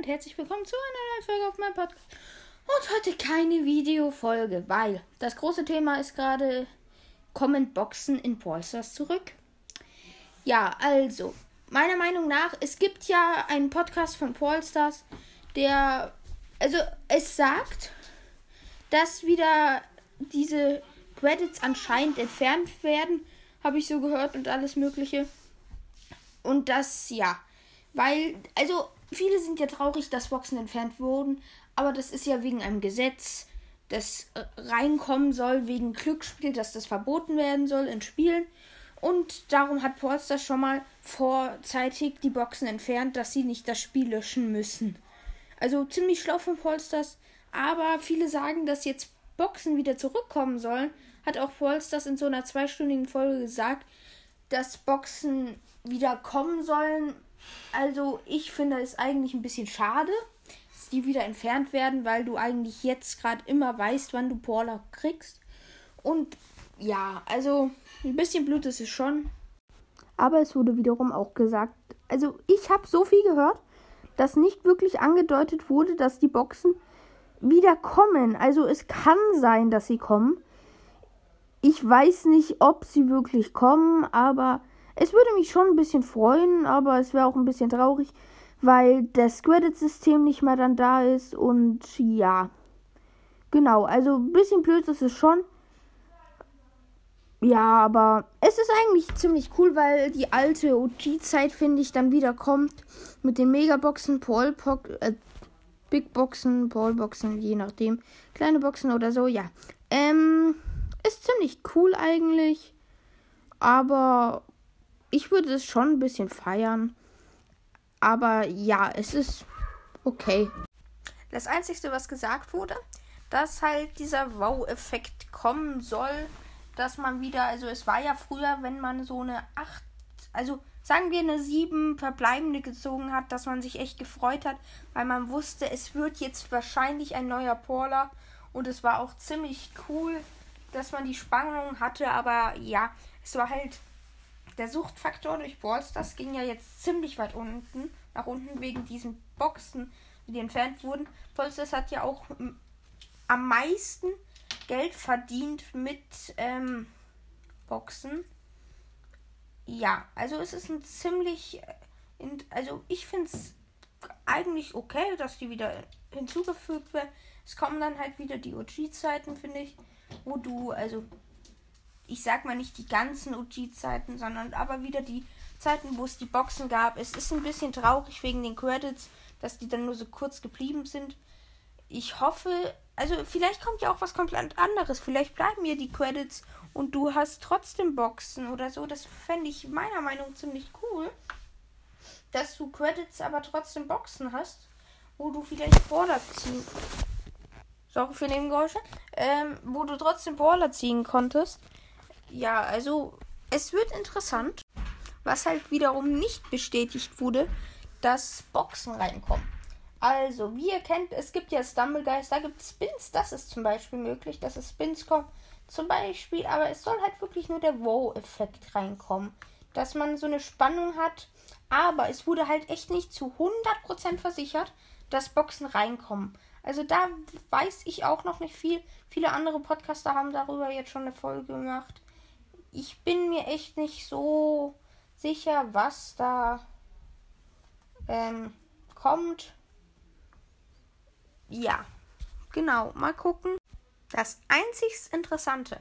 und herzlich willkommen zu einer neuen Folge auf meinem Podcast. Und heute keine Videofolge, weil das große Thema ist gerade, kommen Boxen in Ballstars zurück? Ja, also, meiner Meinung nach, es gibt ja einen Podcast von Ballstars, der, also es sagt, dass wieder diese Credits anscheinend entfernt werden, habe ich so gehört und alles Mögliche. Und das, ja, weil, also viele sind ja traurig, dass Boxen entfernt wurden, aber das ist ja wegen einem Gesetz, das äh, reinkommen soll, wegen Glücksspiel, dass das verboten werden soll in Spielen. Und darum hat Polster schon mal vorzeitig die Boxen entfernt, dass sie nicht das Spiel löschen müssen. Also ziemlich schlau von Polsters. Aber viele sagen, dass jetzt Boxen wieder zurückkommen sollen. Hat auch Polsters in so einer zweistündigen Folge gesagt, dass Boxen wieder kommen sollen. Also ich finde es eigentlich ein bisschen schade, dass die wieder entfernt werden, weil du eigentlich jetzt gerade immer weißt, wann du Paula kriegst. Und ja, also ein bisschen blöd ist es schon. Aber es wurde wiederum auch gesagt, also ich habe so viel gehört, dass nicht wirklich angedeutet wurde, dass die Boxen wieder kommen. Also es kann sein, dass sie kommen. Ich weiß nicht, ob sie wirklich kommen, aber es würde mich schon ein bisschen freuen, aber es wäre auch ein bisschen traurig, weil das Credit-System nicht mehr dann da ist und ja. Genau, also ein bisschen blöd ist es schon. Ja, aber es ist eigentlich ziemlich cool, weil die alte OG-Zeit, finde ich, dann wieder kommt. Mit den Megaboxen, Paulbox, äh, Big Boxen, Paulboxen, je nachdem. Kleine Boxen oder so, ja. Ähm, ist ziemlich cool eigentlich. Aber ich würde es schon ein bisschen feiern. Aber ja, es ist okay. Das Einzige, was gesagt wurde, dass halt dieser Wow-Effekt kommen soll, dass man wieder, also es war ja früher, wenn man so eine 8, also sagen wir eine 7 verbleibende gezogen hat, dass man sich echt gefreut hat, weil man wusste, es wird jetzt wahrscheinlich ein neuer Paula und es war auch ziemlich cool, dass man die Spannung hatte, aber ja, es war halt der Suchtfaktor durch Balls, das ging ja jetzt ziemlich weit unten, nach unten wegen diesen Boxen, die entfernt wurden. Polsters hat ja auch am meisten Geld verdient mit ähm, Boxen. Ja, also es ist ein ziemlich, äh, also ich finde es eigentlich okay, dass die wieder hinzugefügt werden. Es kommen dann halt wieder die OG-Zeiten, finde ich, wo du, also ich sag mal nicht die ganzen OG-Zeiten, sondern aber wieder die Zeiten, wo es die Boxen gab. Es ist ein bisschen traurig wegen den Credits, dass die dann nur so kurz geblieben sind. Ich hoffe, also vielleicht kommt ja auch was komplett anderes. Vielleicht bleiben mir die Credits und du hast trotzdem Boxen oder so. Das fände ich meiner Meinung nach ziemlich cool. Dass du Credits, aber trotzdem Boxen hast, wo du vielleicht Border ziehen. Sorry für Nebengeräusche. Ähm, wo du trotzdem Border ziehen konntest. Ja, also es wird interessant, was halt wiederum nicht bestätigt wurde, dass Boxen reinkommen. Also, wie ihr kennt, es gibt ja Stumblegeist, da gibt es Spins, das ist zum Beispiel möglich, dass es Spins kommen. Zum Beispiel, aber es soll halt wirklich nur der Wow-Effekt reinkommen. Dass man so eine Spannung hat, aber es wurde halt echt nicht zu 100% versichert, dass Boxen reinkommen. Also da weiß ich auch noch nicht viel. Viele andere Podcaster haben darüber jetzt schon eine Folge gemacht ich bin mir echt nicht so sicher, was da ähm, kommt. Ja, genau. Mal gucken. Das einzig Interessante,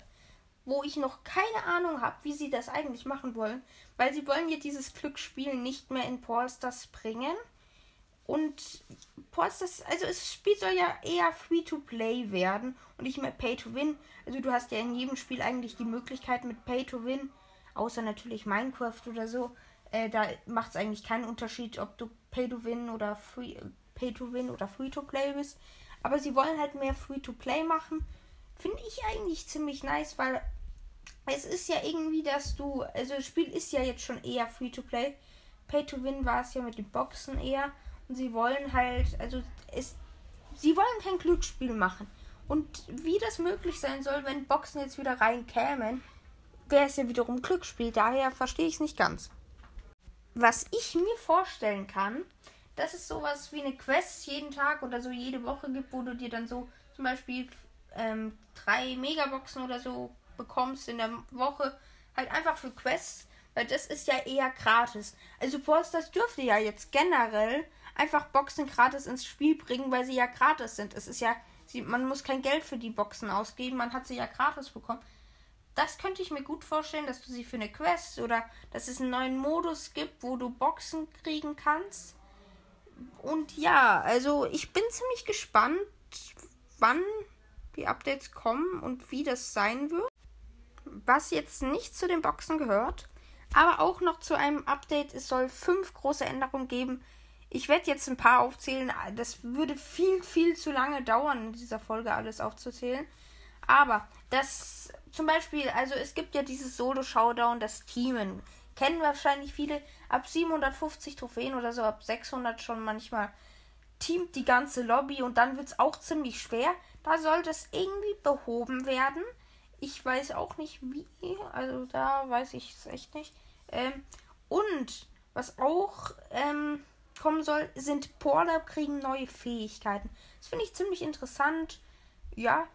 wo ich noch keine Ahnung habe, wie sie das eigentlich machen wollen, weil sie wollen ja dieses Glücksspiel nicht mehr in Polsters bringen. Und Polsters, also das Spiel soll ja eher Free-to-Play werden und nicht mehr Pay-to-Win. Also du hast ja in jedem Spiel eigentlich die Möglichkeit mit Pay-to-Win, außer natürlich Minecraft oder so. Äh, da macht es eigentlich keinen Unterschied, ob du Pay-to-Win oder Free, Pay-to-Win oder Free-to-Play bist. Aber sie wollen halt mehr Free-to-Play machen. Finde ich eigentlich ziemlich nice, weil es ist ja irgendwie, dass du, also das Spiel ist ja jetzt schon eher Free-to-Play. Pay-to-Win war es ja mit den Boxen eher. Und sie wollen halt, also es, sie wollen kein Glücksspiel machen. Und wie das möglich sein soll, wenn Boxen jetzt wieder reinkämen, wäre es ja wiederum Glücksspiel. Daher verstehe ich es nicht ganz. Was ich mir vorstellen kann, dass es sowas wie eine Quest jeden Tag oder so jede Woche gibt, wo du dir dann so zum Beispiel ähm, drei Megaboxen oder so bekommst in der Woche. Halt einfach für Quests, weil das ist ja eher gratis. Also Posters dürfte ja jetzt generell einfach Boxen gratis ins Spiel bringen, weil sie ja gratis sind. Es ist ja, sie, man muss kein Geld für die Boxen ausgeben, man hat sie ja gratis bekommen. Das könnte ich mir gut vorstellen, dass du sie für eine Quest oder dass es einen neuen Modus gibt, wo du Boxen kriegen kannst. Und ja, also ich bin ziemlich gespannt, wann die Updates kommen und wie das sein wird. Was jetzt nicht zu den Boxen gehört, aber auch noch zu einem Update. Es soll fünf große Änderungen geben. Ich werde jetzt ein paar aufzählen. Das würde viel, viel zu lange dauern, in dieser Folge alles aufzuzählen. Aber das zum Beispiel, also es gibt ja dieses Solo-Showdown, das Teamen. Kennen wahrscheinlich viele. Ab 750 Trophäen oder so, ab 600 schon manchmal teamt die ganze Lobby und dann wird es auch ziemlich schwer. Da soll das irgendwie behoben werden. Ich weiß auch nicht wie. Also da weiß ich es echt nicht. Ähm, und was auch ähm, kommen soll, sind Porter kriegen neue Fähigkeiten. Das finde ich ziemlich interessant. Ja.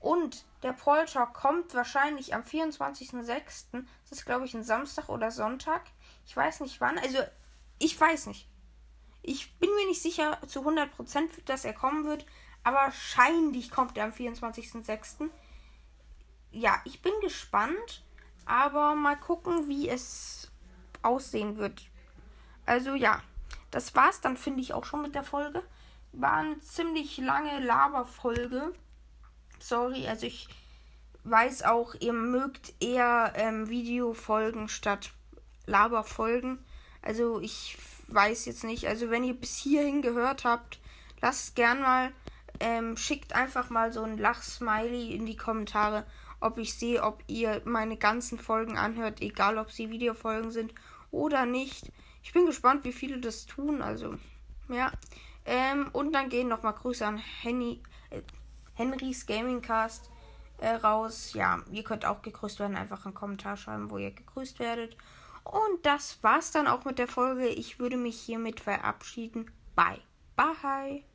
Und der Polter kommt wahrscheinlich am 24.06. Das ist, glaube ich, ein Samstag oder Sonntag. Ich weiß nicht wann. Also, ich weiß nicht. Ich bin mir nicht sicher zu 100%, dass er kommen wird. Aber wahrscheinlich kommt er am 24.06. Ja, ich bin gespannt. Aber mal gucken, wie es aussehen wird. Also ja, das war's dann, finde ich, auch schon mit der Folge. War eine ziemlich lange Laberfolge. Sorry, also ich weiß auch, ihr mögt eher ähm, Videofolgen statt Laberfolgen. Also ich weiß jetzt nicht. Also wenn ihr bis hierhin gehört habt, lasst gern mal, ähm, schickt einfach mal so ein Lachsmiley in die Kommentare, ob ich sehe, ob ihr meine ganzen Folgen anhört, egal ob sie Videofolgen sind oder nicht. Ich bin gespannt, wie viele das tun. Also, ja. Ähm, und dann gehen nochmal Grüße an Henny, äh, Henrys Gamingcast äh, raus. Ja, ihr könnt auch gegrüßt werden. Einfach einen Kommentar schreiben, wo ihr gegrüßt werdet. Und das war's dann auch mit der Folge. Ich würde mich hiermit verabschieden. Bye. Bye.